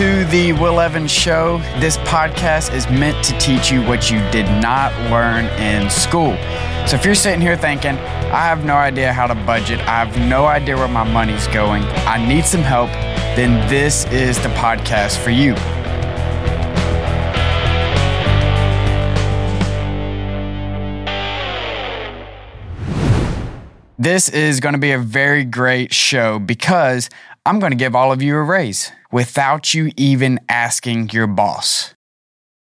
To the Will Evans Show. This podcast is meant to teach you what you did not learn in school. So if you're sitting here thinking, I have no idea how to budget, I have no idea where my money's going, I need some help, then this is the podcast for you. This is going to be a very great show because I'm going to give all of you a raise without you even asking your boss.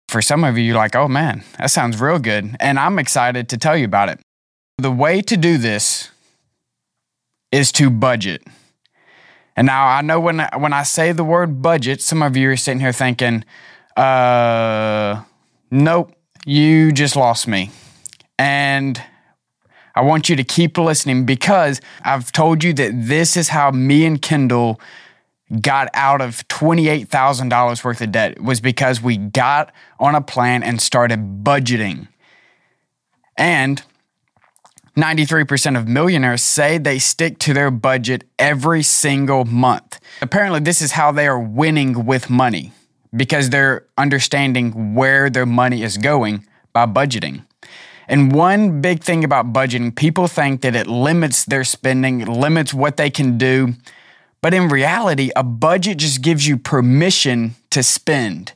For some of you, you're like, oh man, that sounds real good. And I'm excited to tell you about it. The way to do this is to budget. And now I know when when I say the word budget, some of you are sitting here thinking, uh, nope, you just lost me. And I want you to keep listening because I've told you that this is how me and Kendall got out of $28,000 worth of debt was because we got on a plan and started budgeting. And 93% of millionaires say they stick to their budget every single month. Apparently, this is how they are winning with money because they're understanding where their money is going by budgeting. And one big thing about budgeting, people think that it limits their spending, limits what they can do. But in reality, a budget just gives you permission to spend.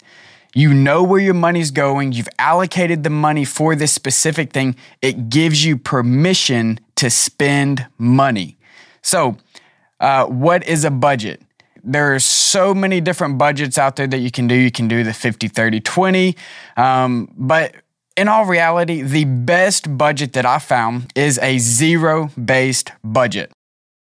You know where your money's going, you've allocated the money for this specific thing. It gives you permission to spend money. So, uh, what is a budget? There are so many different budgets out there that you can do. You can do the 50, 30, 20. Um, but in all reality, the best budget that I found is a zero based budget.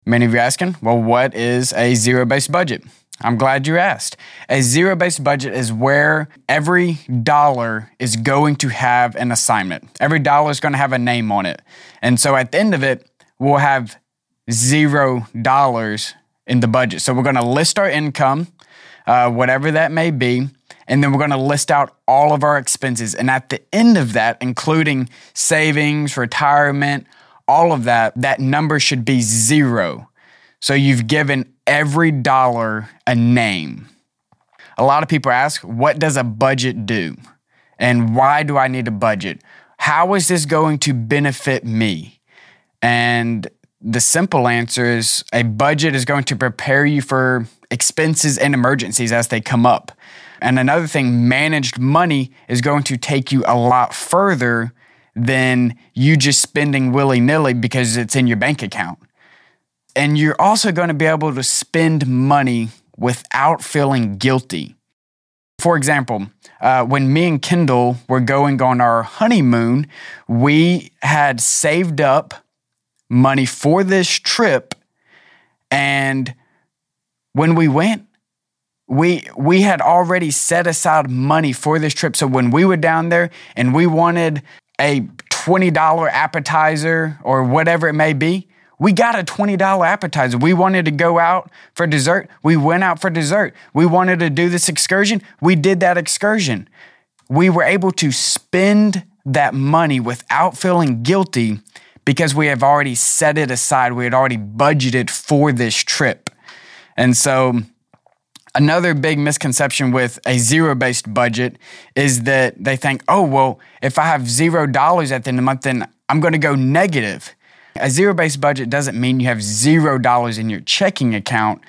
Many of you asking, well, what is a zero based budget? I'm glad you asked. A zero based budget is where every dollar is going to have an assignment. Every dollar is going to have a name on it. And so at the end of it, we'll have zero dollars in the budget. So we're going to list our income, uh, whatever that may be. And then we're going to list out all of our expenses. And at the end of that, including savings, retirement, all of that, that number should be zero. So you've given every dollar a name. A lot of people ask, what does a budget do? And why do I need a budget? How is this going to benefit me? And the simple answer is a budget is going to prepare you for expenses and emergencies as they come up. And another thing, managed money is going to take you a lot further than you just spending willy nilly because it's in your bank account. And you're also going to be able to spend money without feeling guilty. For example, uh, when me and Kendall were going on our honeymoon, we had saved up money for this trip. And when we went, we we had already set aside money for this trip. So when we were down there and we wanted a $20 appetizer or whatever it may be, we got a $20 appetizer. We wanted to go out for dessert. We went out for dessert. We wanted to do this excursion. We did that excursion. We were able to spend that money without feeling guilty because we have already set it aside. We had already budgeted for this trip. And so Another big misconception with a zero based budget is that they think, oh, well, if I have zero dollars at the end of the month, then I'm going to go negative. A zero based budget doesn't mean you have zero dollars in your checking account.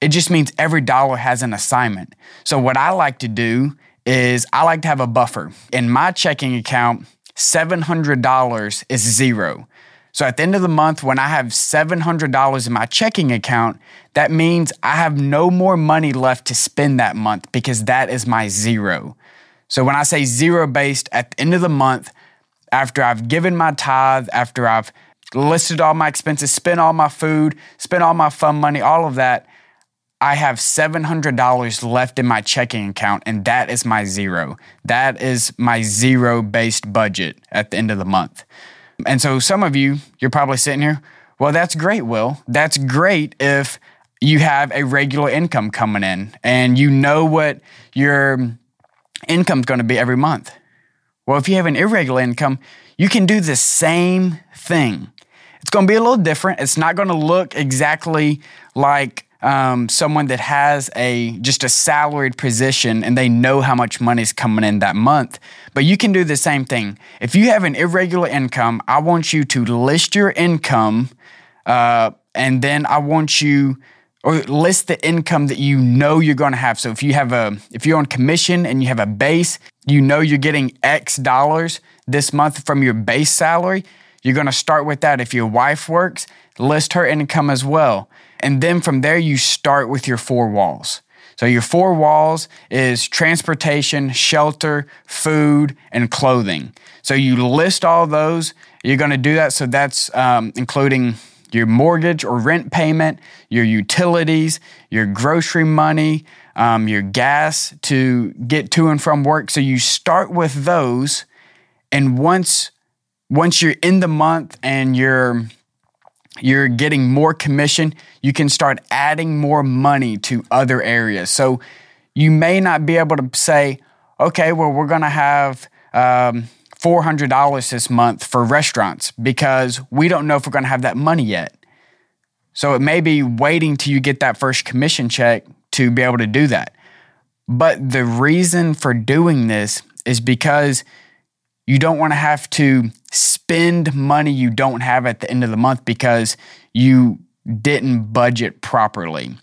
It just means every dollar has an assignment. So, what I like to do is I like to have a buffer. In my checking account, $700 is zero. So at the end of the month, when I have $700 in my checking account, that means I have no more money left to spend that month because that is my zero. So when I say zero based at the end of the month, after I've given my tithe, after I've listed all my expenses, spent all my food, spent all my fun money, all of that, I have $700 left in my checking account, and that is my zero. That is my zero based budget at the end of the month. And so some of you, you're probably sitting here, well, that's great, Will. That's great if you have a regular income coming in and you know what your income's going to be every month. Well, if you have an irregular income, you can do the same thing. It's going to be a little different. It's not going to look exactly like um, someone that has a just a salaried position and they know how much money is coming in that month. But you can do the same thing. If you have an irregular income, I want you to list your income, uh, and then I want you or list the income that you know you're going to have. So if you have a if you're on commission and you have a base, you know you're getting X dollars this month from your base salary. You're going to start with that. If your wife works, list her income as well. And then from there, you start with your four walls. So your four walls is transportation, shelter, food, and clothing. So you list all those. You're going to do that. So that's um, including your mortgage or rent payment, your utilities, your grocery money, um, your gas to get to and from work. So you start with those, and once once you're in the month and you're you're getting more commission, you can start adding more money to other areas. So you may not be able to say, okay, well, we're going to have um, $400 this month for restaurants because we don't know if we're going to have that money yet. So it may be waiting till you get that first commission check to be able to do that. But the reason for doing this is because you don't want to have to spend money you don't have at the end of the month because you didn't budget properly.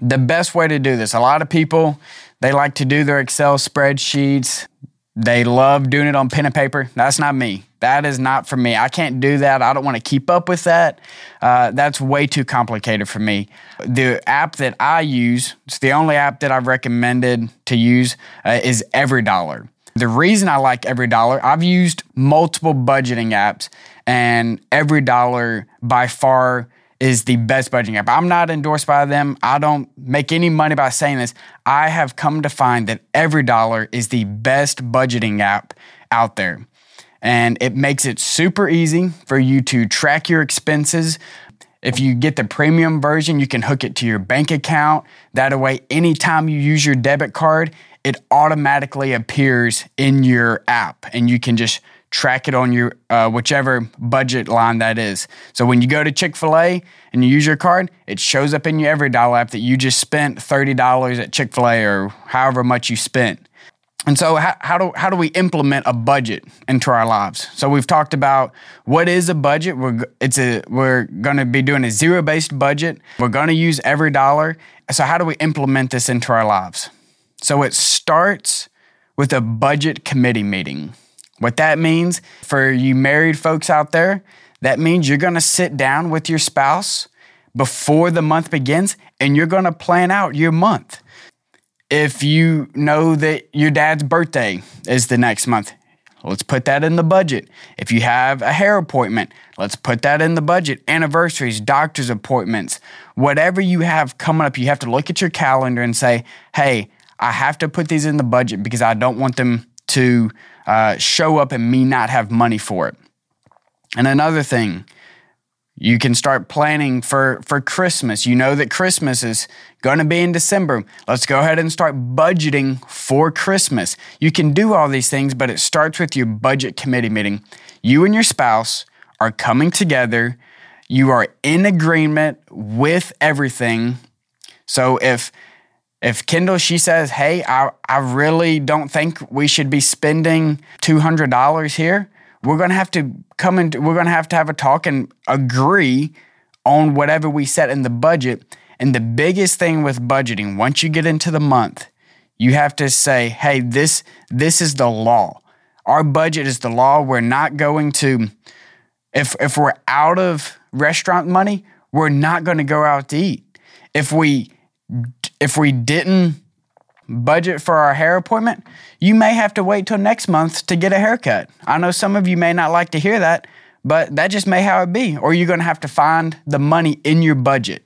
The best way to do this, a lot of people, they like to do their Excel spreadsheets. They love doing it on pen and paper. That's not me. That is not for me. I can't do that. I don't want to keep up with that. Uh, that's way too complicated for me. The app that I use, it's the only app that I've recommended to use, uh, is EveryDollar. The reason I like Every Dollar, I've used multiple budgeting apps, and Every Dollar by far is the best budgeting app. I'm not endorsed by them. I don't make any money by saying this. I have come to find that Every Dollar is the best budgeting app out there. And it makes it super easy for you to track your expenses. If you get the premium version, you can hook it to your bank account. That way, anytime you use your debit card, it automatically appears in your app and you can just track it on your uh, whichever budget line that is. So when you go to Chick fil A and you use your card, it shows up in your every dollar app that you just spent $30 at Chick fil A or however much you spent. And so, how, how, do, how do we implement a budget into our lives? So, we've talked about what is a budget. We're, it's a, we're going to be doing a zero based budget. We're going to use every dollar. So, how do we implement this into our lives? So it starts with a budget committee meeting. What that means for you married folks out there, that means you're gonna sit down with your spouse before the month begins and you're gonna plan out your month. If you know that your dad's birthday is the next month, let's put that in the budget. If you have a hair appointment, let's put that in the budget. Anniversaries, doctor's appointments, whatever you have coming up, you have to look at your calendar and say, hey, I have to put these in the budget because I don't want them to uh, show up and me not have money for it. And another thing, you can start planning for, for Christmas. You know that Christmas is going to be in December. Let's go ahead and start budgeting for Christmas. You can do all these things, but it starts with your budget committee meeting. You and your spouse are coming together. You are in agreement with everything. So if if Kendall, she says, hey, I, I really don't think we should be spending $200 here, we're going to have to come and we're going to have to have a talk and agree on whatever we set in the budget. And the biggest thing with budgeting, once you get into the month, you have to say, hey, this, this is the law. Our budget is the law. We're not going to, if, if we're out of restaurant money, we're not going to go out to eat. If we if we didn't budget for our hair appointment, you may have to wait till next month to get a haircut. I know some of you may not like to hear that, but that just may how it be. Or you're going to have to find the money in your budget.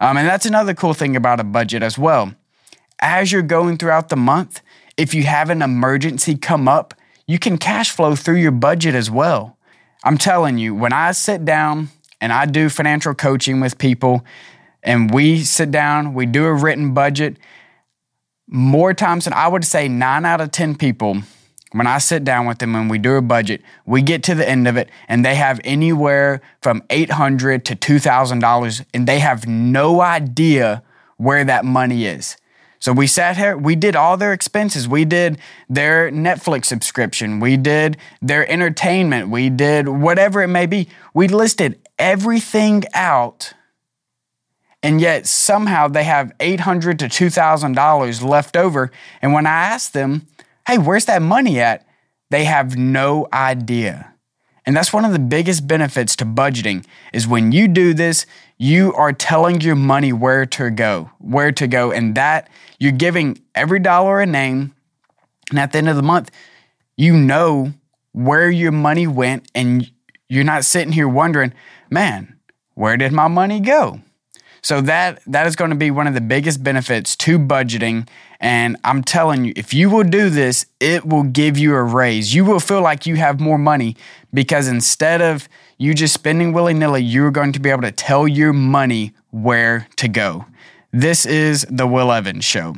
Um, and that's another cool thing about a budget as well. As you're going throughout the month, if you have an emergency come up, you can cash flow through your budget as well. I'm telling you, when I sit down and I do financial coaching with people, and we sit down, we do a written budget. More times than I would say, nine out of 10 people, when I sit down with them and we do a budget, we get to the end of it and they have anywhere from 800 to $2,000 and they have no idea where that money is. So we sat here, we did all their expenses. We did their Netflix subscription. We did their entertainment. We did whatever it may be. We listed everything out. And yet somehow they have $800 to $2,000 left over. And when I ask them, hey, where's that money at? They have no idea. And that's one of the biggest benefits to budgeting is when you do this, you are telling your money where to go, where to go. And that you're giving every dollar a name. And at the end of the month, you know where your money went. And you're not sitting here wondering, man, where did my money go? So that that is going to be one of the biggest benefits to budgeting and I'm telling you if you will do this it will give you a raise. You will feel like you have more money because instead of you just spending willy-nilly you're going to be able to tell your money where to go. This is the Will Evans show.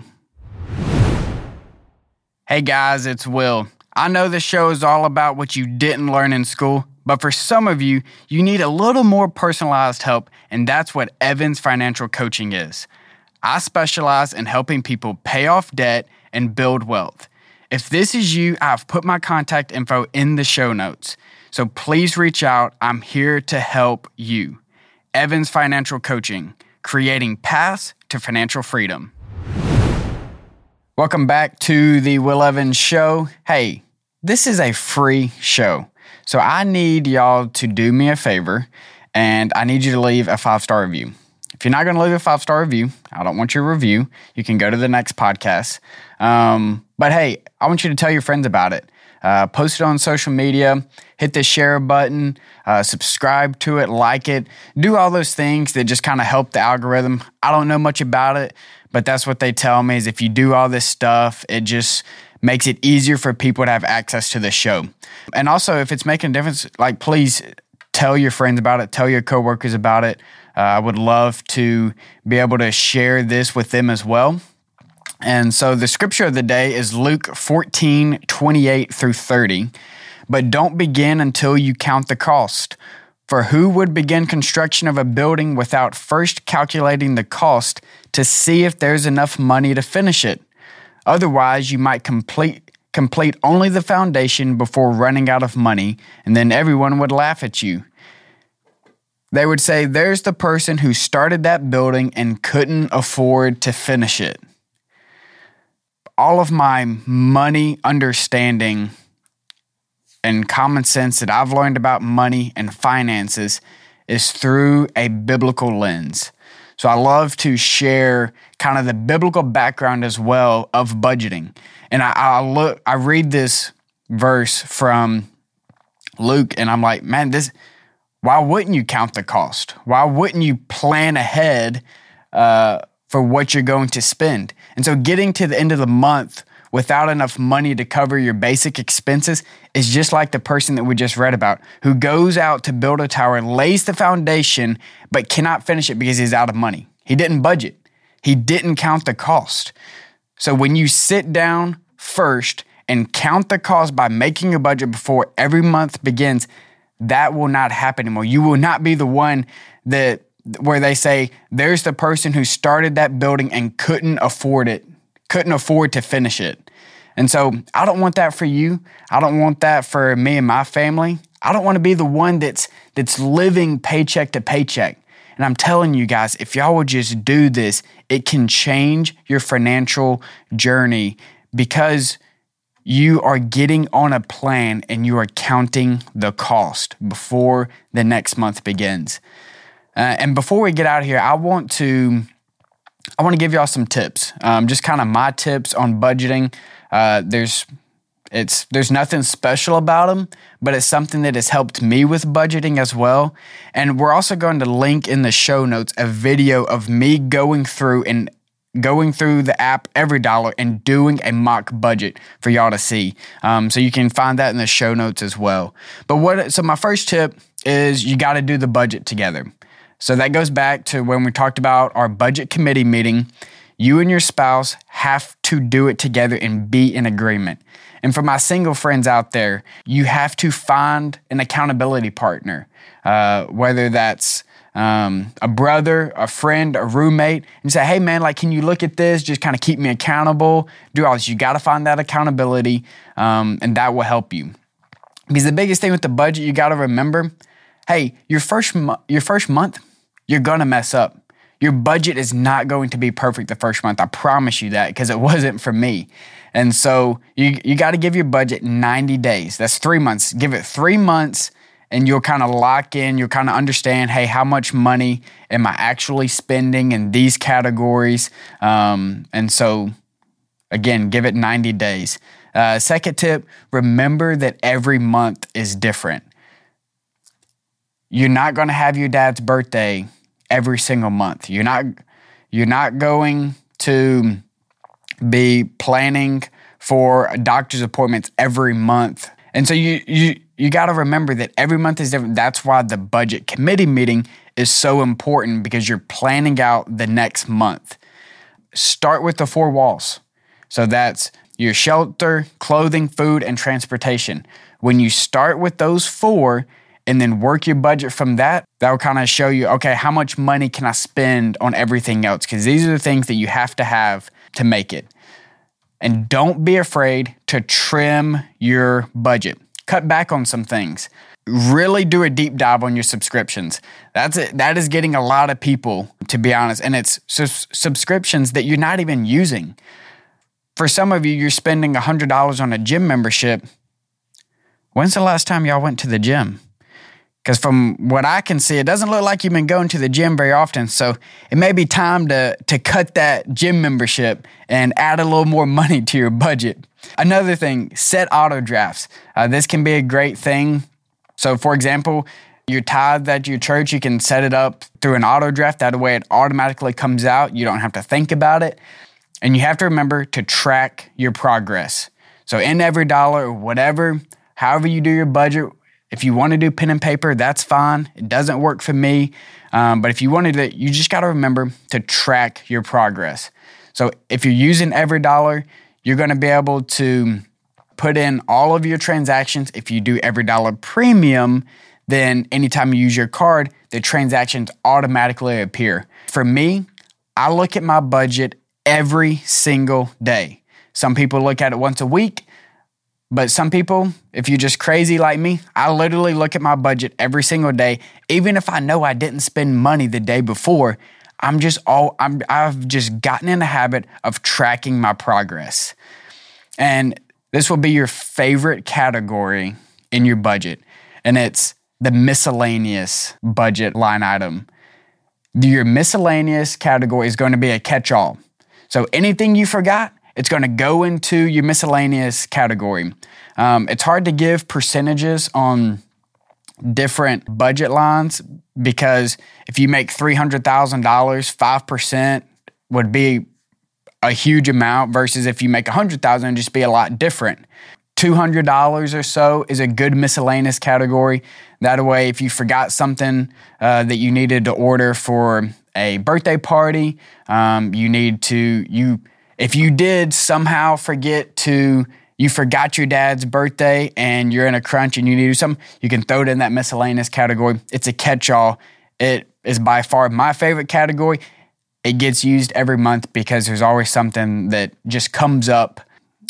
Hey guys, it's Will. I know this show is all about what you didn't learn in school, but for some of you, you need a little more personalized help, and that's what Evans Financial Coaching is. I specialize in helping people pay off debt and build wealth. If this is you, I've put my contact info in the show notes. So please reach out. I'm here to help you. Evans Financial Coaching, creating paths to financial freedom. Welcome back to the Will Evans Show. Hey, this is a free show. So I need y'all to do me a favor and I need you to leave a five star review. If you're not going to leave a five star review, I don't want your review. You can go to the next podcast. Um, but hey, I want you to tell your friends about it. Uh, post it on social media, hit the share button, uh, subscribe to it, like it, do all those things that just kind of help the algorithm. I don't know much about it, but that's what they tell me is if you do all this stuff, it just makes it easier for people to have access to the show. And also, if it's making a difference, like please tell your friends about it, tell your coworkers about it. Uh, I would love to be able to share this with them as well. And so the scripture of the day is Luke 14, 28 through 30. But don't begin until you count the cost. For who would begin construction of a building without first calculating the cost to see if there's enough money to finish it? Otherwise, you might complete complete only the foundation before running out of money, and then everyone would laugh at you. They would say, There's the person who started that building and couldn't afford to finish it. All of my money understanding and common sense that I've learned about money and finances is through a biblical lens. So I love to share kind of the biblical background as well of budgeting. And I, I look, I read this verse from Luke, and I'm like, man, this. Why wouldn't you count the cost? Why wouldn't you plan ahead uh, for what you're going to spend? And so, getting to the end of the month without enough money to cover your basic expenses is just like the person that we just read about who goes out to build a tower, and lays the foundation, but cannot finish it because he's out of money. He didn't budget, he didn't count the cost. So when you sit down first and count the cost by making a budget before every month begins, that will not happen anymore. You will not be the one that where they say there's the person who started that building and couldn't afford it, couldn't afford to finish it. And so I don't want that for you. I don't want that for me and my family. I don't want to be the one that's that's living paycheck to paycheck. And I'm telling you guys, if y'all would just do this, it can change your financial journey because you are getting on a plan and you are counting the cost before the next month begins. Uh, and before we get out of here, I want to I want to give y'all some tips, um, just kind of my tips on budgeting. Uh, there's it's there's nothing special about them, but it's something that has helped me with budgeting as well. And we're also going to link in the show notes a video of me going through and going through the app every dollar and doing a mock budget for y'all to see. Um, so you can find that in the show notes as well. But what so my first tip is you got to do the budget together. So that goes back to when we talked about our budget committee meeting. You and your spouse have to do it together and be in agreement. And for my single friends out there, you have to find an accountability partner, uh, whether that's um, a brother, a friend, a roommate, and say, hey man, like, can you look at this? Just kind of keep me accountable. Do all this. You got to find that accountability, um, and that will help you. Because the biggest thing with the budget, you got to remember, hey, your first mo- your first month, you're gonna mess up. Your budget is not going to be perfect the first month. I promise you that because it wasn't for me. And so you you got to give your budget 90 days. That's three months. Give it three months and you'll kind of lock in, you'll kind of understand, hey, how much money am I actually spending in these categories? Um, and so, again, give it 90 days. Uh, second tip remember that every month is different. You're not going to have your dad's birthday every single month. You're not, you're not going to be planning for doctor's appointments every month. And so you, you, you got to remember that every month is different. That's why the budget committee meeting is so important because you're planning out the next month. Start with the four walls. So that's your shelter, clothing, food, and transportation. When you start with those four and then work your budget from that, that will kind of show you, okay, how much money can I spend on everything else? Because these are the things that you have to have to make it. And don't be afraid to trim your budget cut back on some things. Really do a deep dive on your subscriptions. That's it. That is getting a lot of people, to be honest, and it's subscriptions that you're not even using. For some of you, you're spending $100 on a gym membership. When's the last time y'all went to the gym? Because from what I can see, it doesn't look like you've been going to the gym very often. So it may be time to, to cut that gym membership and add a little more money to your budget. Another thing, set auto drafts. Uh, this can be a great thing. So, for example, your tithe at your church, you can set it up through an auto draft. That way it automatically comes out. You don't have to think about it. And you have to remember to track your progress. So, in every dollar or whatever, however you do your budget, if you want to do pen and paper, that's fine. It doesn't work for me. Um, but if you wanted to, you just got to remember to track your progress. So if you're using every dollar, you're going to be able to put in all of your transactions. If you do every dollar premium, then anytime you use your card, the transactions automatically appear. For me, I look at my budget every single day. Some people look at it once a week. But some people, if you're just crazy like me, I literally look at my budget every single day, even if I know I didn't spend money the day before. I'm just all I'm I've just gotten in the habit of tracking my progress. And this will be your favorite category in your budget. And it's the miscellaneous budget line item. Your miscellaneous category is going to be a catch all. So anything you forgot, it's going to go into your miscellaneous category. Um, it's hard to give percentages on different budget lines because if you make $300,000, 5% would be a huge amount versus if you make 100,000 it'd just be a lot different. $200 or so is a good miscellaneous category. That way, if you forgot something uh, that you needed to order for a birthday party, um, you need to, you, if you did somehow forget to you forgot your dad's birthday and you're in a crunch and you need to do something, you can throw it in that miscellaneous category. It's a catch all. It is by far my favorite category. It gets used every month because there's always something that just comes up.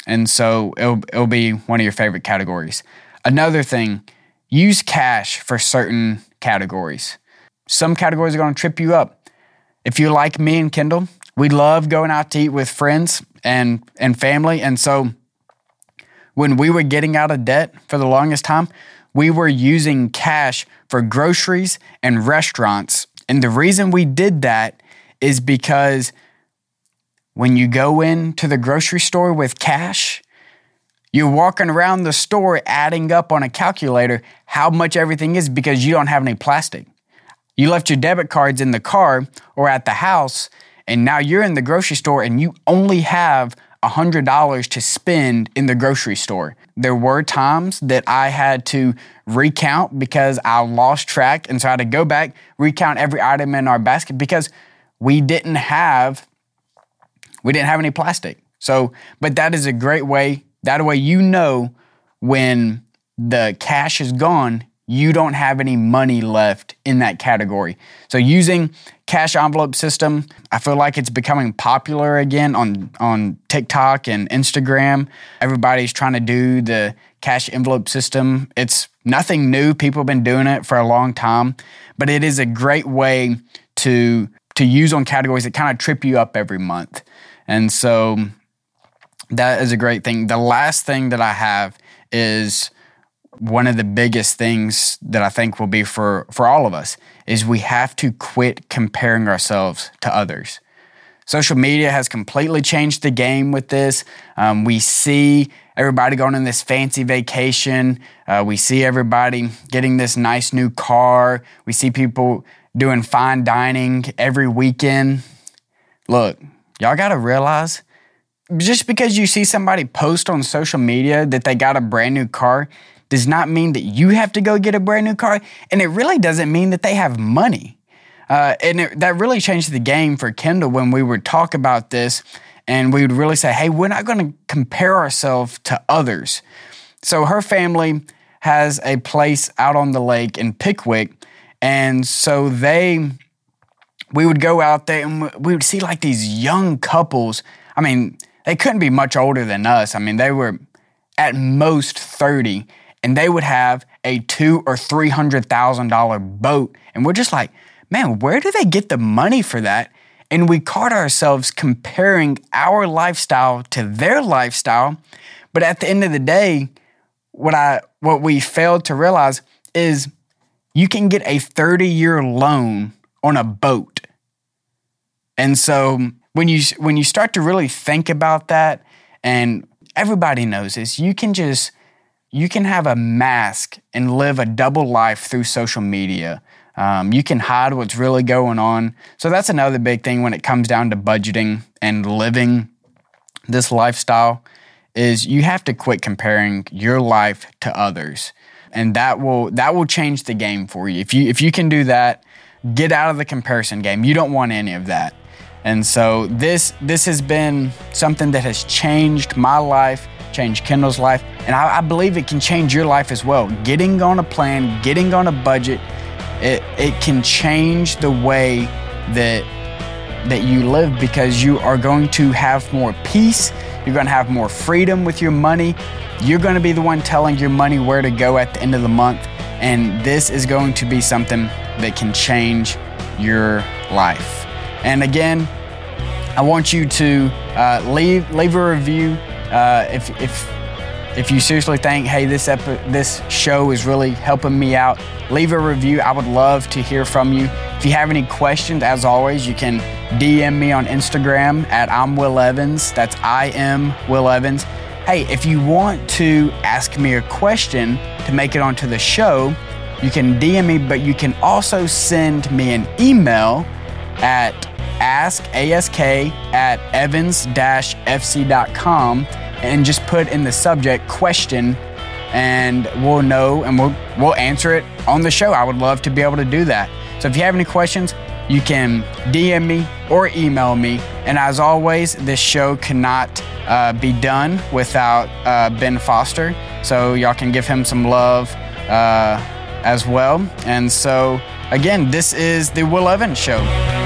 And so it'll, it'll be one of your favorite categories. Another thing, use cash for certain categories. Some categories are going to trip you up. If you're like me and Kendall, we love going out to eat with friends and, and family. And so when we were getting out of debt for the longest time, we were using cash for groceries and restaurants. And the reason we did that is because when you go into the grocery store with cash, you're walking around the store adding up on a calculator how much everything is because you don't have any plastic. You left your debit cards in the car or at the house, and now you're in the grocery store and you only have $100 to spend in the grocery store. There were times that I had to recount because I lost track. And so I had to go back, recount every item in our basket because we didn't have we didn't have any plastic. So, but that is a great way. That way you know when the cash is gone, you don't have any money left in that category. So using cash envelope system, I feel like it's becoming popular again on on TikTok and Instagram. Everybody's trying to do the cash envelope system. It's nothing new. People have been doing it for a long time, but it is a great way to to use on categories that kind of trip you up every month. And so that is a great thing. The last thing that I have is one of the biggest things that I think will be for for all of us is we have to quit comparing ourselves to others. Social media has completely changed the game with this. Um, we see everybody going on this fancy vacation. Uh, we see everybody getting this nice new car. We see people doing fine dining every weekend. Look, y'all got to realize just because you see somebody post on social media that they got a brand new car does not mean that you have to go get a brand new car. And it really doesn't mean that they have money. Uh, and it, that really changed the game for Kendall when we would talk about this and we would really say, hey, we're not going to compare ourselves to others. So her family has a place out on the lake in Pickwick. And so they, we would go out there and we would see like these young couples. I mean, they couldn't be much older than us. I mean, they were at most 30 and they would have a two or three hundred thousand dollar boat. And we're just like, man, where do they get the money for that? And we caught ourselves comparing our lifestyle to their lifestyle. But at the end of the day, what I what we failed to realize is you can get a 30 year loan on a boat. And so when you when you start to really think about that and everybody knows this, you can just you can have a mask and live a double life through social media. Um, you can hide what's really going on. So that's another big thing when it comes down to budgeting and living this lifestyle is you have to quit comparing your life to others. And that will that will change the game for you. If you if you can do that, get out of the comparison game. You don't want any of that. And so this this has been something that has changed my life changed Kendall's life, and I, I, believe it can change your life as well. Getting on a plan, getting on a budget, it, it can change the way that that you live because you are going to have more peace. You're going to have more freedom with your money. You're going to be the one telling your money where to go at the end of the month. And this is going to be something that can change your life. And again, I want you to uh, leave leave a review uh, if if if you seriously think, hey, this epi- this show is really helping me out, leave a review. I would love to hear from you. If you have any questions, as always, you can DM me on Instagram at I'm Will Evans. That's I am Will Evans. Hey, if you want to ask me a question to make it onto the show, you can DM me, but you can also send me an email at ask ask at evans-fc.com and just put in the subject question and we'll know and we'll we'll answer it on the show. I would love to be able to do that. So if you have any questions, you can DM me or email me. And as always, this show cannot uh, be done without uh, Ben Foster. So y'all can give him some love uh, as well. And so again, this is the Will Evans Show.